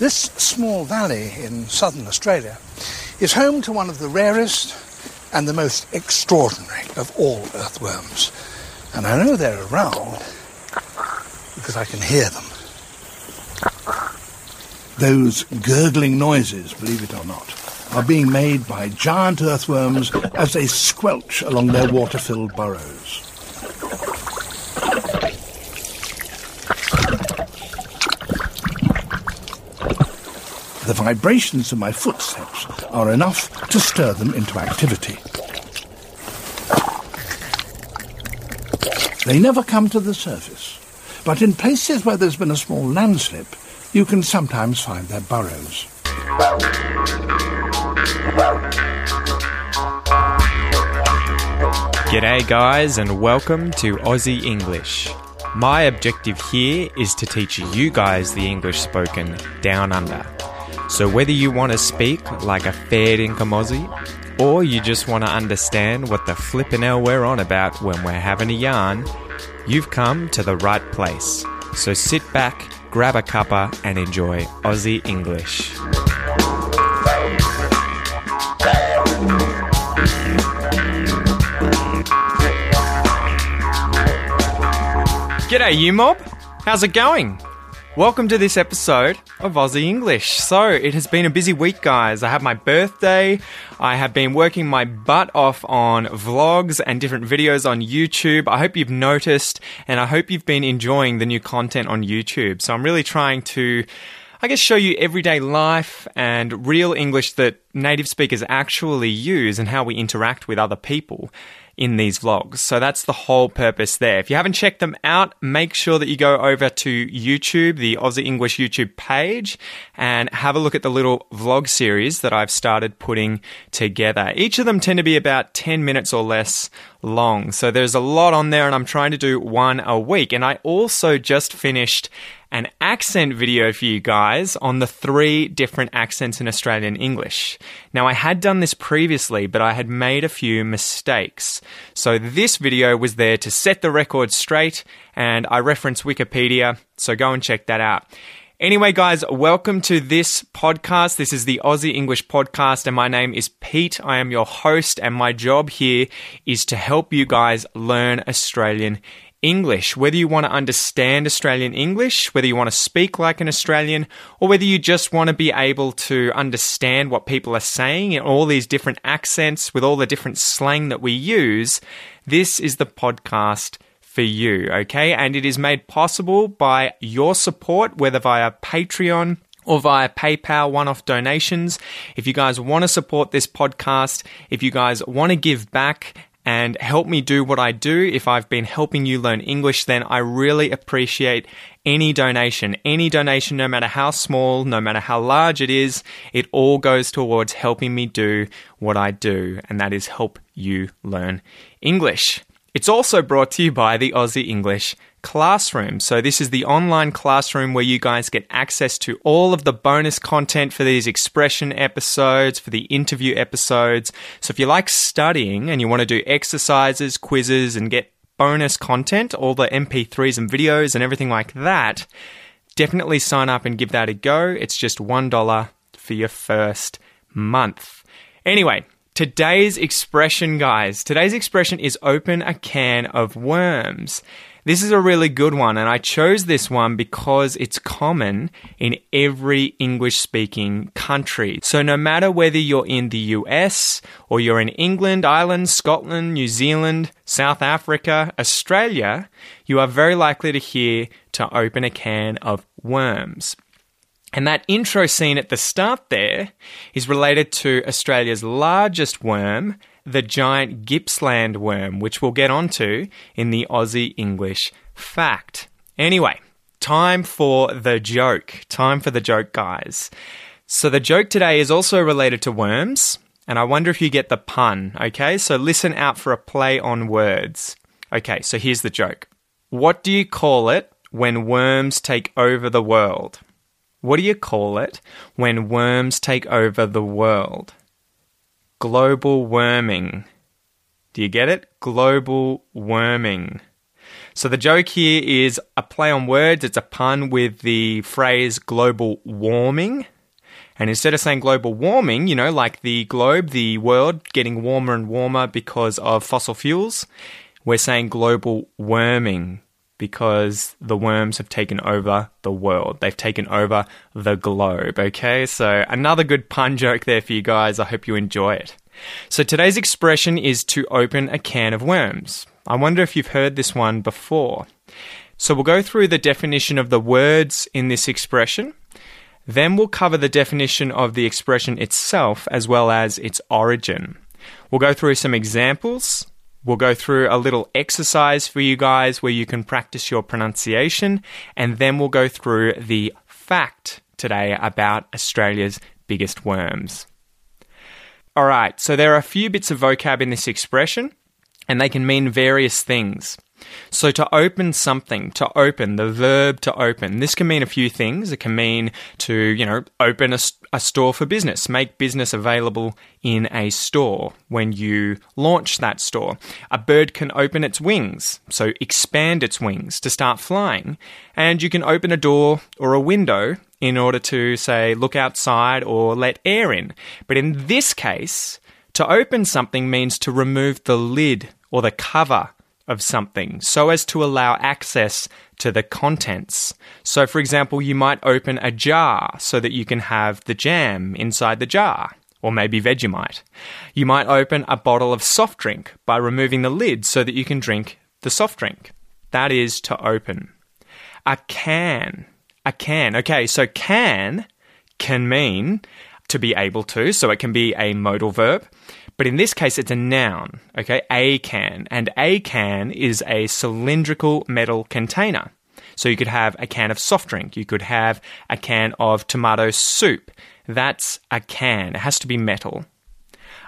This small valley in southern Australia is home to one of the rarest and the most extraordinary of all earthworms. And I know they're around because I can hear them. Those gurgling noises, believe it or not, are being made by giant earthworms as they squelch along their water-filled burrows. The vibrations of my footsteps are enough to stir them into activity. They never come to the surface, but in places where there's been a small landslip, you can sometimes find their burrows. G'day, guys, and welcome to Aussie English. My objective here is to teach you guys the English spoken down under. So, whether you want to speak like a fair dinkum Aussie, or you just want to understand what the flippin' hell we're on about when we're having a yarn, you've come to the right place. So, sit back, grab a cuppa, and enjoy Aussie English. G'day, you mob. How's it going? Welcome to this episode of Aussie English. So, it has been a busy week, guys. I have my birthday. I have been working my butt off on vlogs and different videos on YouTube. I hope you've noticed and I hope you've been enjoying the new content on YouTube. So, I'm really trying to I guess show you everyday life and real English that native speakers actually use and how we interact with other people in these vlogs. So that's the whole purpose there. If you haven't checked them out, make sure that you go over to YouTube, the Aussie English YouTube page, and have a look at the little vlog series that I've started putting together. Each of them tend to be about 10 minutes or less long. So there's a lot on there and I'm trying to do one a week. And I also just finished an accent video for you guys on the three different accents in Australian English. Now, I had done this previously, but I had made a few mistakes. So, this video was there to set the record straight, and I reference Wikipedia, so go and check that out. Anyway, guys, welcome to this podcast. This is the Aussie English podcast, and my name is Pete. I am your host, and my job here is to help you guys learn Australian English, whether you want to understand Australian English, whether you want to speak like an Australian, or whether you just want to be able to understand what people are saying in all these different accents with all the different slang that we use, this is the podcast for you, okay? And it is made possible by your support, whether via Patreon or via PayPal one off donations. If you guys want to support this podcast, if you guys want to give back and help me do what I do. If I've been helping you learn English, then I really appreciate any donation. Any donation, no matter how small, no matter how large it is, it all goes towards helping me do what I do, and that is help you learn English. It's also brought to you by the Aussie English Classroom. So, this is the online classroom where you guys get access to all of the bonus content for these expression episodes, for the interview episodes. So, if you like studying and you want to do exercises, quizzes, and get bonus content, all the MP3s and videos and everything like that, definitely sign up and give that a go. It's just $1 for your first month. Anyway, today's expression, guys, today's expression is open a can of worms. This is a really good one, and I chose this one because it's common in every English speaking country. So, no matter whether you're in the US or you're in England, Ireland, Scotland, New Zealand, South Africa, Australia, you are very likely to hear to open a can of worms. And that intro scene at the start there is related to Australia's largest worm, the giant Gippsland worm, which we'll get onto in the Aussie English fact. Anyway, time for the joke. Time for the joke, guys. So, the joke today is also related to worms, and I wonder if you get the pun, okay? So, listen out for a play on words. Okay, so here's the joke What do you call it when worms take over the world? What do you call it when worms take over the world? global worming. Do you get it? Global worming. So the joke here is a play on words, it's a pun with the phrase global warming. And instead of saying global warming, you know, like the globe, the world getting warmer and warmer because of fossil fuels, we're saying global worming because the worms have taken over the world. They've taken over the globe, okay? So another good pun joke there for you guys. I hope you enjoy it. So today's expression is to open a can of worms. I wonder if you've heard this one before. So we'll go through the definition of the words in this expression. Then we'll cover the definition of the expression itself as well as its origin. We'll go through some examples. We'll go through a little exercise for you guys where you can practice your pronunciation. And then we'll go through the fact today about Australia's biggest worms. All right, so there are a few bits of vocab in this expression, and they can mean various things. So to open something, to open, the verb to open, this can mean a few things. It can mean to, you know, open a, a, store for business, make business available in a store when you launch that store. A bird can open its wings, so expand its wings to start flying. And you can open a door or a window in order to, say, look outside or let air in. But in this case, to open something means to remove the lid or the cover of something so as to allow access to the contents. So, for example, you might open a jar so that you can have the jam inside the jar. Or maybe Vegemite. You might open a bottle of soft drink by removing the lid so that you can drink the soft drink. That is to open. A can. A can. Okay, so can can mean to be able to, so it can be a modal verb. But in this case, it's a noun, okay? A can. And a can is a cylindrical metal container. So you could have a can of soft drink, you could have a can of tomato soup. That's a can. It has to be metal.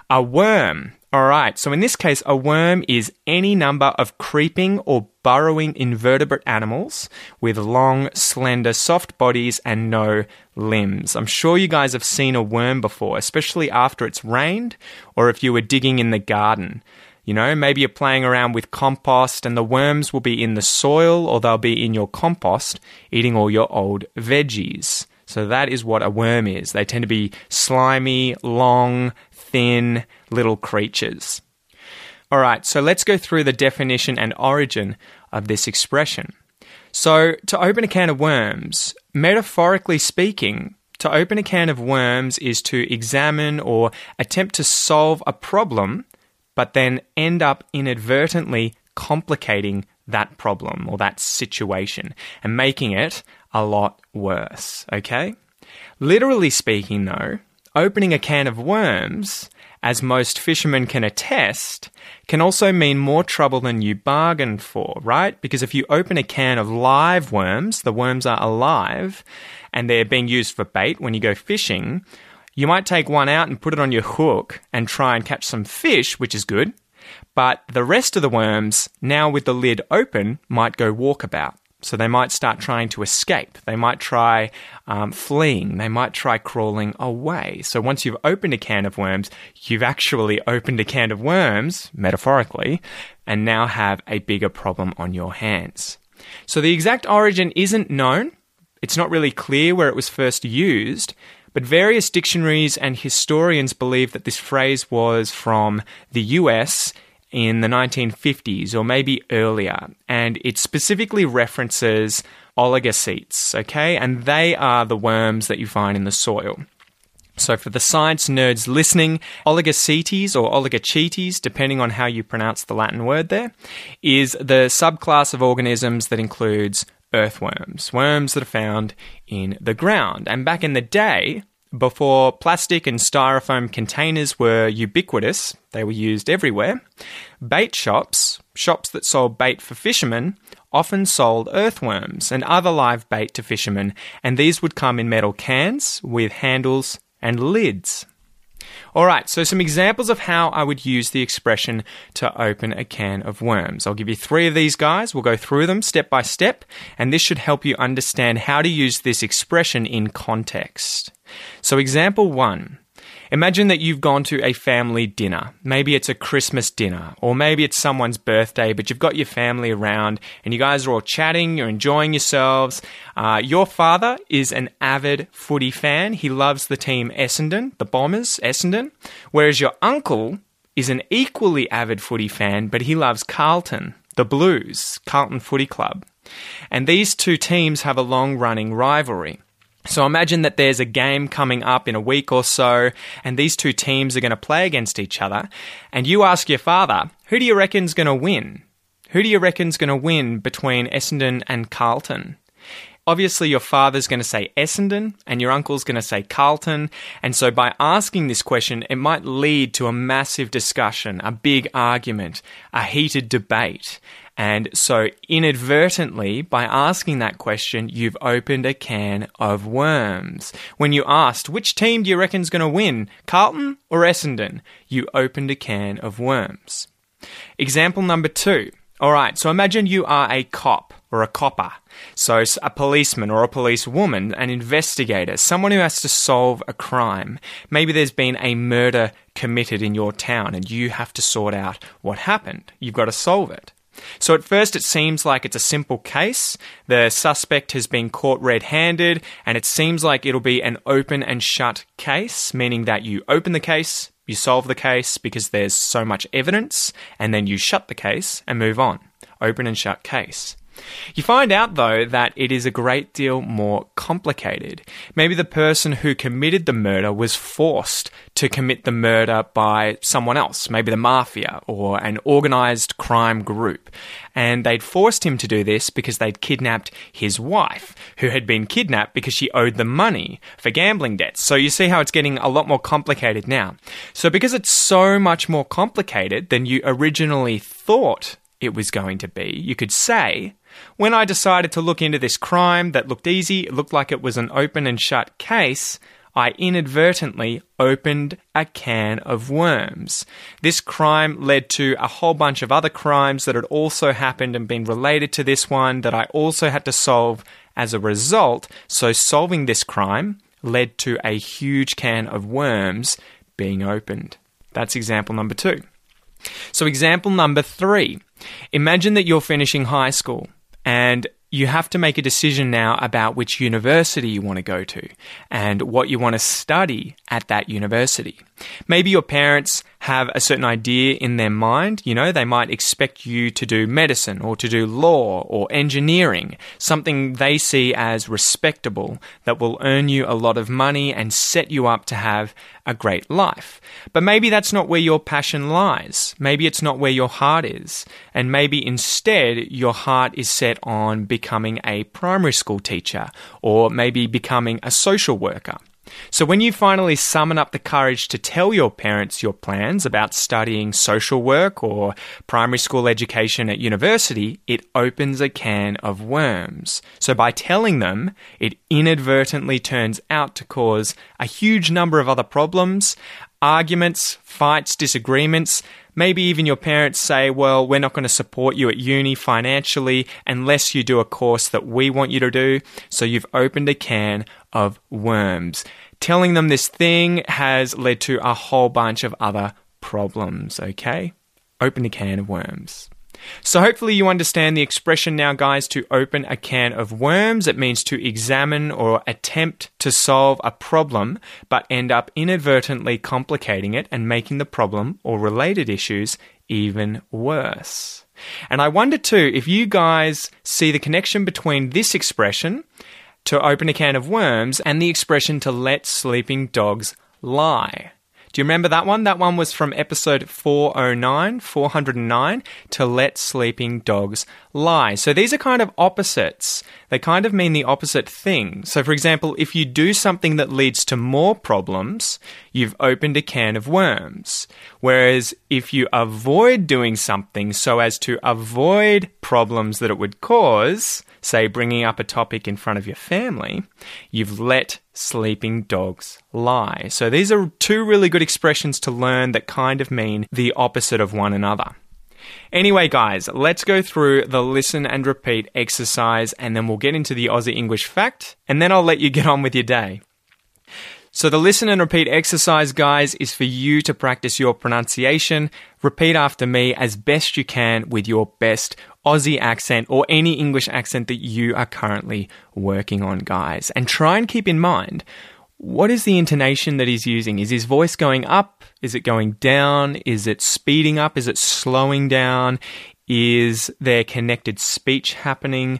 A worm. All right, so in this case, a worm is any number of creeping or burrowing invertebrate animals with long, slender, soft bodies and no limbs. I'm sure you guys have seen a worm before, especially after it's rained or if you were digging in the garden. You know, maybe you're playing around with compost and the worms will be in the soil or they'll be in your compost eating all your old veggies. So that is what a worm is. They tend to be slimy, long, thin little creatures. All right, so let's go through the definition and origin of this expression. So, to open a can of worms, metaphorically speaking, to open a can of worms is to examine or attempt to solve a problem, but then end up inadvertently complicating that problem or that situation and making it a lot worse. Okay? Literally speaking, though, opening a can of worms, as most fishermen can attest, can also mean more trouble than you bargained for, right? Because if you open a can of live worms, the worms are alive and they're being used for bait when you go fishing, you might take one out and put it on your hook and try and catch some fish, which is good. But the rest of the worms, now with the lid open, might go walkabout. So they might start trying to escape. They might try um, fleeing. They might try crawling away. So once you've opened a can of worms, you've actually opened a can of worms, metaphorically, and now have a bigger problem on your hands. So the exact origin isn't known. It's not really clear where it was first used, but various dictionaries and historians believe that this phrase was from the US in the 1950s or maybe earlier, and it specifically references oligocetes, okay? And they are the worms that you find in the soil. So, for the science nerds listening, oligocetes or oligochaetes, depending on how you pronounce the Latin word there, is the subclass of organisms that includes earthworms, worms that are found in the ground. And back in the day, before plastic and styrofoam containers were ubiquitous, they were used everywhere, bait shops, shops that sold bait for fishermen, often sold earthworms and other live bait to fishermen, and these would come in metal cans with handles and lids. Alright, so some examples of how I would use the expression to open a can of worms. I'll give you three of these guys. We'll go through them step by step, and this should help you understand how to use this expression in context. So, example one Imagine that you've gone to a family dinner. Maybe it's a Christmas dinner, or maybe it's someone's birthday, but you've got your family around and you guys are all chatting, you're enjoying yourselves. Uh, your father is an avid footy fan. He loves the team Essendon, the Bombers, Essendon, whereas your uncle is an equally avid footy fan, but he loves Carlton, the Blues, Carlton Footy Club. And these two teams have a long running rivalry. So imagine that there's a game coming up in a week or so, and these two teams are going to play against each other. And you ask your father, who do you reckon's going to win? Who do you reckon's going to win between Essendon and Carlton? Obviously, your father's going to say Essendon and your uncle's going to say Carlton. And so, by asking this question, it might lead to a massive discussion, a big argument, a heated debate. And so, inadvertently, by asking that question, you've opened a can of worms. When you asked, which team do you reckon's going to win, Carlton or Essendon? You opened a can of worms. Example number two. All right, so imagine you are a cop or a copper. So, a policeman or a policewoman, an investigator, someone who has to solve a crime. Maybe there's been a murder committed in your town and you have to sort out what happened. You've got to solve it. So at first it seems like it's a simple case. The suspect has been caught red handed, and it seems like it'll be an open and shut case, meaning that you open the case, you solve the case because there's so much evidence, and then you shut the case and move on. Open and shut case. You find out, though, that it is a great deal more complicated. Maybe the person who committed the murder was forced to commit the murder by someone else, maybe the mafia or an organized crime group. And they'd forced him to do this because they'd kidnapped his wife, who had been kidnapped because she owed them money for gambling debts. So you see how it's getting a lot more complicated now. So because it's so much more complicated than you originally thought it was going to be, you could say when I decided to look into this crime that looked easy, it looked like it was an open and shut case, I inadvertently opened a can of worms. This crime led to a whole bunch of other crimes that had also happened and been related to this one that I also had to solve as a result. So, solving this crime led to a huge can of worms being opened. That's example number two. So, example number three imagine that you're finishing high school and you have to make a decision now about which university you want to go to and what you want to study at that university. Maybe your parents have a certain idea in their mind. You know, they might expect you to do medicine or to do law or engineering, something they see as respectable that will earn you a lot of money and set you up to have a great life. But maybe that's not where your passion lies. Maybe it's not where your heart is. And maybe instead your heart is set on becoming a primary school teacher or maybe becoming a social worker. So, when you finally summon up the courage to tell your parents your plans about studying social work or primary school education at university, it opens a can of worms. So, by telling them, it inadvertently turns out to cause a huge number of other problems, arguments, fights, disagreements. Maybe even your parents say, well, we're not going to support you at uni financially unless you do a course that we want you to do. So you've opened a can of worms. Telling them this thing has led to a whole bunch of other problems, okay? Open a can of worms. So, hopefully, you understand the expression now, guys, to open a can of worms. It means to examine or attempt to solve a problem, but end up inadvertently complicating it and making the problem or related issues even worse. And I wonder too if you guys see the connection between this expression to open a can of worms and the expression to let sleeping dogs lie. Do you remember that one? That one was from episode 409, 409, to let sleeping dogs lie. So these are kind of opposites. They kind of mean the opposite thing. So, for example, if you do something that leads to more problems, you've opened a can of worms. Whereas if you avoid doing something so as to avoid problems that it would cause, say bringing up a topic in front of your family, you've let sleeping dogs lie. So these are two really good expressions to learn that kind of mean the opposite of one another. Anyway, guys, let's go through the listen and repeat exercise and then we'll get into the Aussie English fact and then I'll let you get on with your day. So, the listen and repeat exercise, guys, is for you to practice your pronunciation. Repeat after me as best you can with your best Aussie accent or any English accent that you are currently working on, guys. And try and keep in mind what is the intonation that he's using? Is his voice going up? Is it going down? Is it speeding up? Is it slowing down? Is there connected speech happening?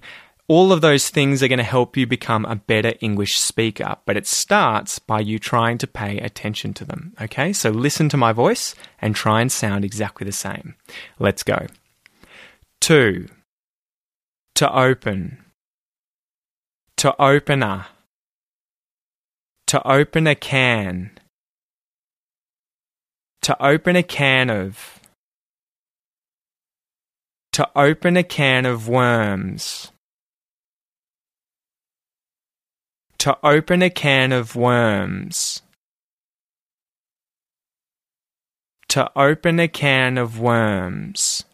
All of those things are going to help you become a better English speaker, but it starts by you trying to pay attention to them. Okay, so listen to my voice and try and sound exactly the same. Let's go. Two. To open. To opener. To open a can. To open a can of. To open a can of worms. To open a can of worms. To open a can of worms.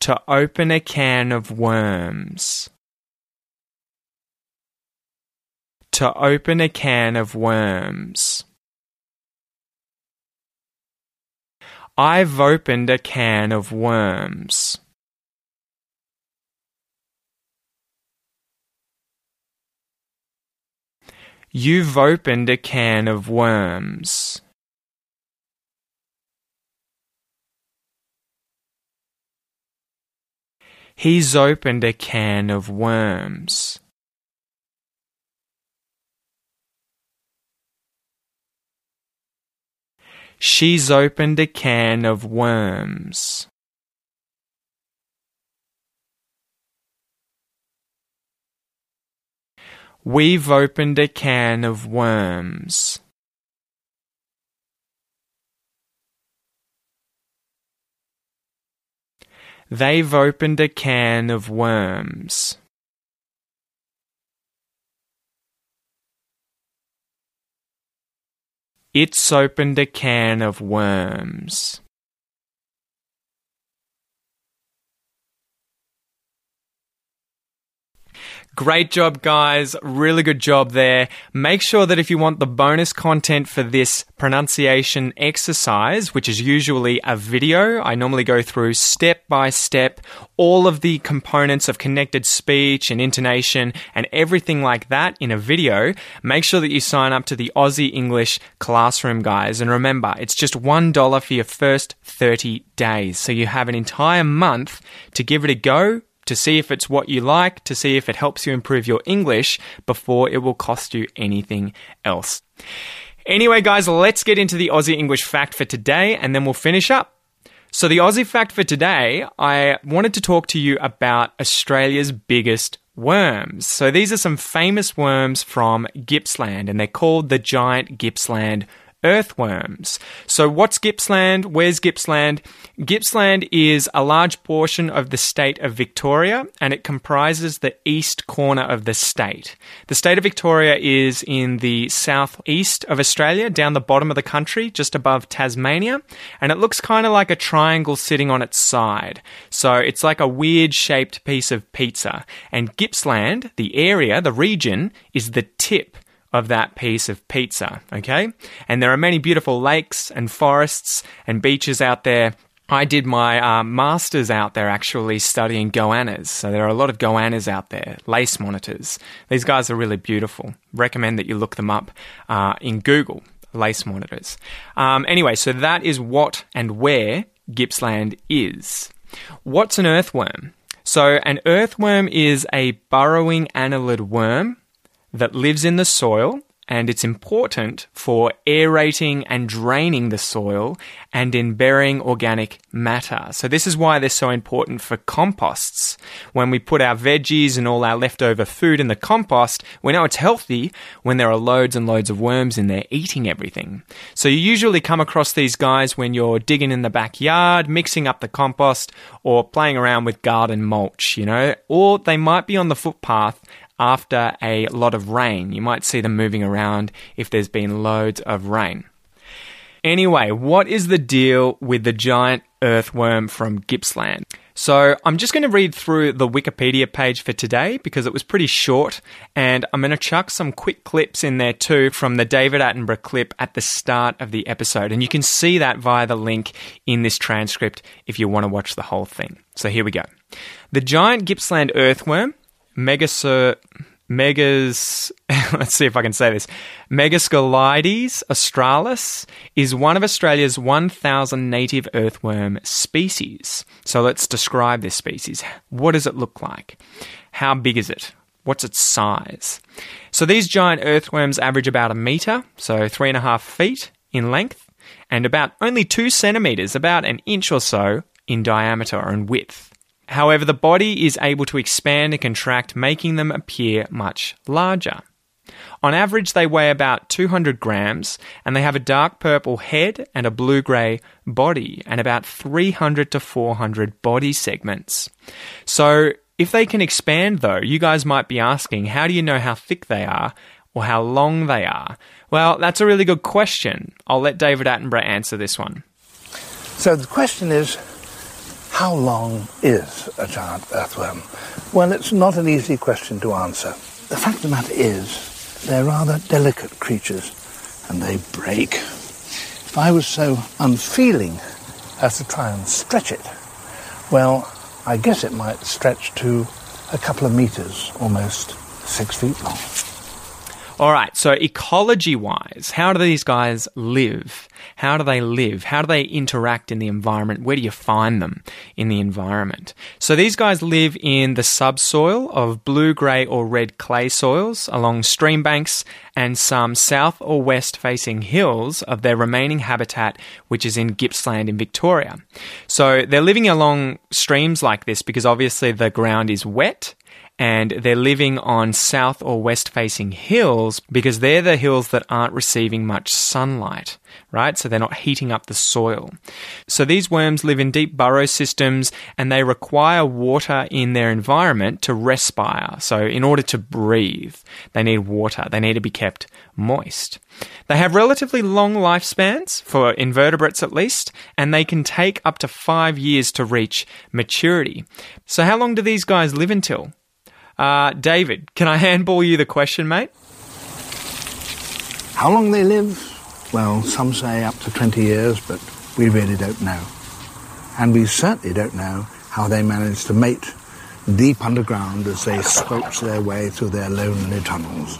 To open a can of worms. To open a can of worms. I've opened a can of worms. You've opened a can of worms. He's opened a can of worms. She's opened a can of worms. We've opened a can of worms. They've opened a can of worms. It's opened a can of worms. Great job, guys. Really good job there. Make sure that if you want the bonus content for this pronunciation exercise, which is usually a video, I normally go through step by step all of the components of connected speech and intonation and everything like that in a video. Make sure that you sign up to the Aussie English Classroom, guys. And remember, it's just $1 for your first 30 days. So you have an entire month to give it a go to see if it's what you like, to see if it helps you improve your English before it will cost you anything else. Anyway, guys, let's get into the Aussie English fact for today and then we'll finish up. So, the Aussie fact for today, I wanted to talk to you about Australia's biggest worms. So, these are some famous worms from Gippsland and they're called the giant Gippsland earthworms. So, what's Gippsland? Where's Gippsland? Gippsland is a large portion of the state of Victoria and it comprises the east corner of the state. The state of Victoria is in the southeast of Australia, down the bottom of the country, just above Tasmania, and it looks kind of like a triangle sitting on its side. So, it's like a weird shaped piece of pizza. And Gippsland, the area, the region, is the tip of that piece of pizza, okay? And there are many beautiful lakes and forests and beaches out there. I did my uh, master's out there actually studying goannas. So there are a lot of goannas out there, lace monitors. These guys are really beautiful. Recommend that you look them up uh, in Google, lace monitors. Um, anyway, so that is what and where Gippsland is. What's an earthworm? So, an earthworm is a burrowing annelid worm that lives in the soil and it's important for aerating and draining the soil and in burying organic matter. So, this is why they're so important for composts. When we put our veggies and all our leftover food in the compost, we know it's healthy when there are loads and loads of worms in there eating everything. So, you usually come across these guys when you're digging in the backyard, mixing up the compost, or playing around with garden mulch, you know, or they might be on the footpath after a lot of rain. You might see them moving around if there's been loads of rain. Anyway, what is the deal with the giant earthworm from Gippsland? So I'm just going to read through the Wikipedia page for today because it was pretty short, and I'm going to chuck some quick clips in there too from the David Attenborough clip at the start of the episode. And you can see that via the link in this transcript if you want to watch the whole thing. So here we go. The giant Gippsland earthworm, Megasur. Megas, let's see if I can say this. Megascolides australis is one of Australia's 1,000 native earthworm species. So let's describe this species. What does it look like? How big is it? What's its size? So these giant earthworms average about a metre, so three and a half feet in length, and about only two centimetres, about an inch or so in diameter in width. However, the body is able to expand and contract, making them appear much larger. On average, they weigh about 200 grams and they have a dark purple head and a blue grey body and about 300 to 400 body segments. So, if they can expand, though, you guys might be asking, how do you know how thick they are or how long they are? Well, that's a really good question. I'll let David Attenborough answer this one. So, the question is how long is a giant earthworm? Well, it's not an easy question to answer. The fact of the matter is, they're rather delicate creatures and they break. If I was so unfeeling as to try and stretch it, well, I guess it might stretch to a couple of meters, almost six feet long. All right, so ecology wise, how do these guys live? How do they live? How do they interact in the environment? Where do you find them in the environment? So these guys live in the subsoil of blue, grey, or red clay soils along stream banks and some south or west facing hills of their remaining habitat, which is in Gippsland in Victoria. So they're living along streams like this because obviously the ground is wet and they're living on south or west facing hills because they're the hills that aren't receiving much sunlight, right? So they're not heating up the soil. So these worms live in deep burrow systems and they require water in their environment to respire. So in order to breathe, they need water. They need to be kept moist. They have relatively long lifespans, for invertebrates at least, and they can take up to five years to reach maturity. So, how long do these guys live until? Uh, David, can I handball you the question, mate? How long they live? Well, some say up to 20 years, but we really don't know. And we certainly don't know how they manage to mate deep underground as they squelch their way through their lonely tunnels.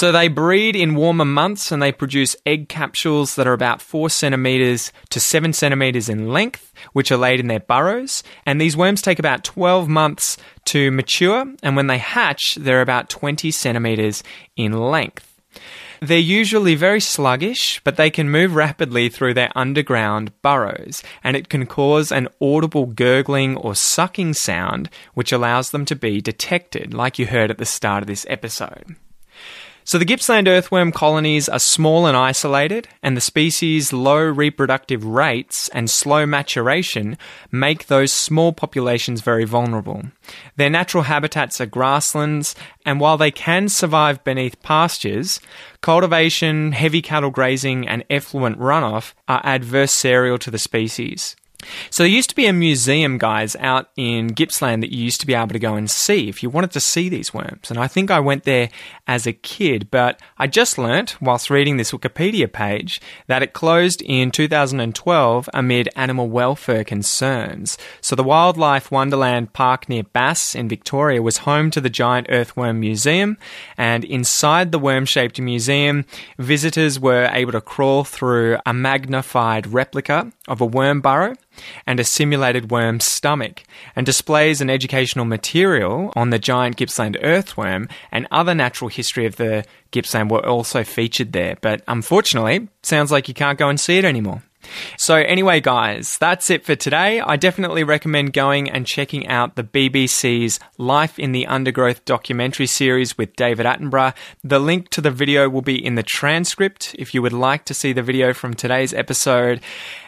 So they breed in warmer months and they produce egg capsules that are about 4 centimeters to 7 centimeters in length, which are laid in their burrows. And these worms take about 12 months to mature, and when they hatch, they're about 20 centimeters in length. They're usually very sluggish, but they can move rapidly through their underground burrows, and it can cause an audible gurgling or sucking sound, which allows them to be detected, like you heard at the start of this episode. So the Gippsland earthworm colonies are small and isolated, and the species' low reproductive rates and slow maturation make those small populations very vulnerable. Their natural habitats are grasslands, and while they can survive beneath pastures, cultivation, heavy cattle grazing, and effluent runoff are adversarial to the species. So there used to be a museum, guys, out in Gippsland that you used to be able to go and see if you wanted to see these worms. And I think I went there as a kid, but I just learnt whilst reading this Wikipedia page that it closed in 2012 amid animal welfare concerns. So the Wildlife Wonderland Park near Bass in Victoria was home to the giant earthworm museum, and inside the worm-shaped museum, visitors were able to crawl through a magnified replica of a worm burrow and a simulated worm's stomach, and displays an educational material on the giant Gippsland earthworm and other natural history of the Gippsland were also featured there. But unfortunately, sounds like you can't go and see it anymore. So, anyway, guys, that's it for today. I definitely recommend going and checking out the BBC's Life in the Undergrowth documentary series with David Attenborough. The link to the video will be in the transcript if you would like to see the video from today's episode.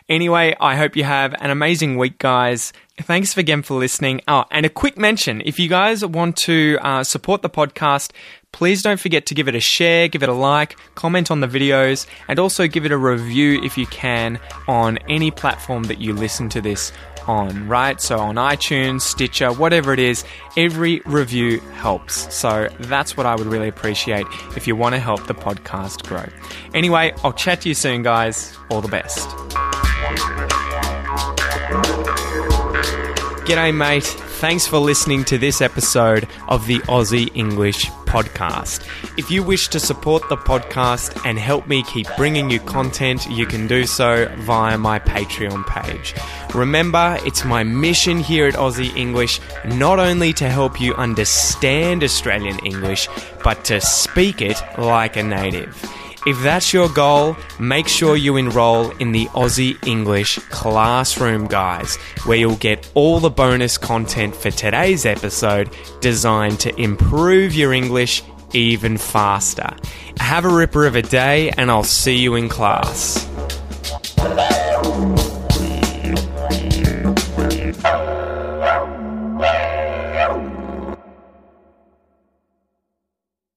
Anyway, I hope you have an amazing week, guys. Thanks again for listening. Oh, and a quick mention if you guys want to uh, support the podcast, please don't forget to give it a share, give it a like, comment on the videos, and also give it a review if you can on any platform that you listen to this on, right? So on iTunes, Stitcher, whatever it is, every review helps. So that's what I would really appreciate if you want to help the podcast grow. Anyway, I'll chat to you soon, guys. All the best. G'day, mate. Thanks for listening to this episode of the Aussie English Podcast. If you wish to support the podcast and help me keep bringing you content, you can do so via my Patreon page. Remember, it's my mission here at Aussie English not only to help you understand Australian English, but to speak it like a native. If that's your goal, make sure you enroll in the Aussie English Classroom, guys, where you'll get all the bonus content for today's episode designed to improve your English even faster. Have a ripper of a day, and I'll see you in class.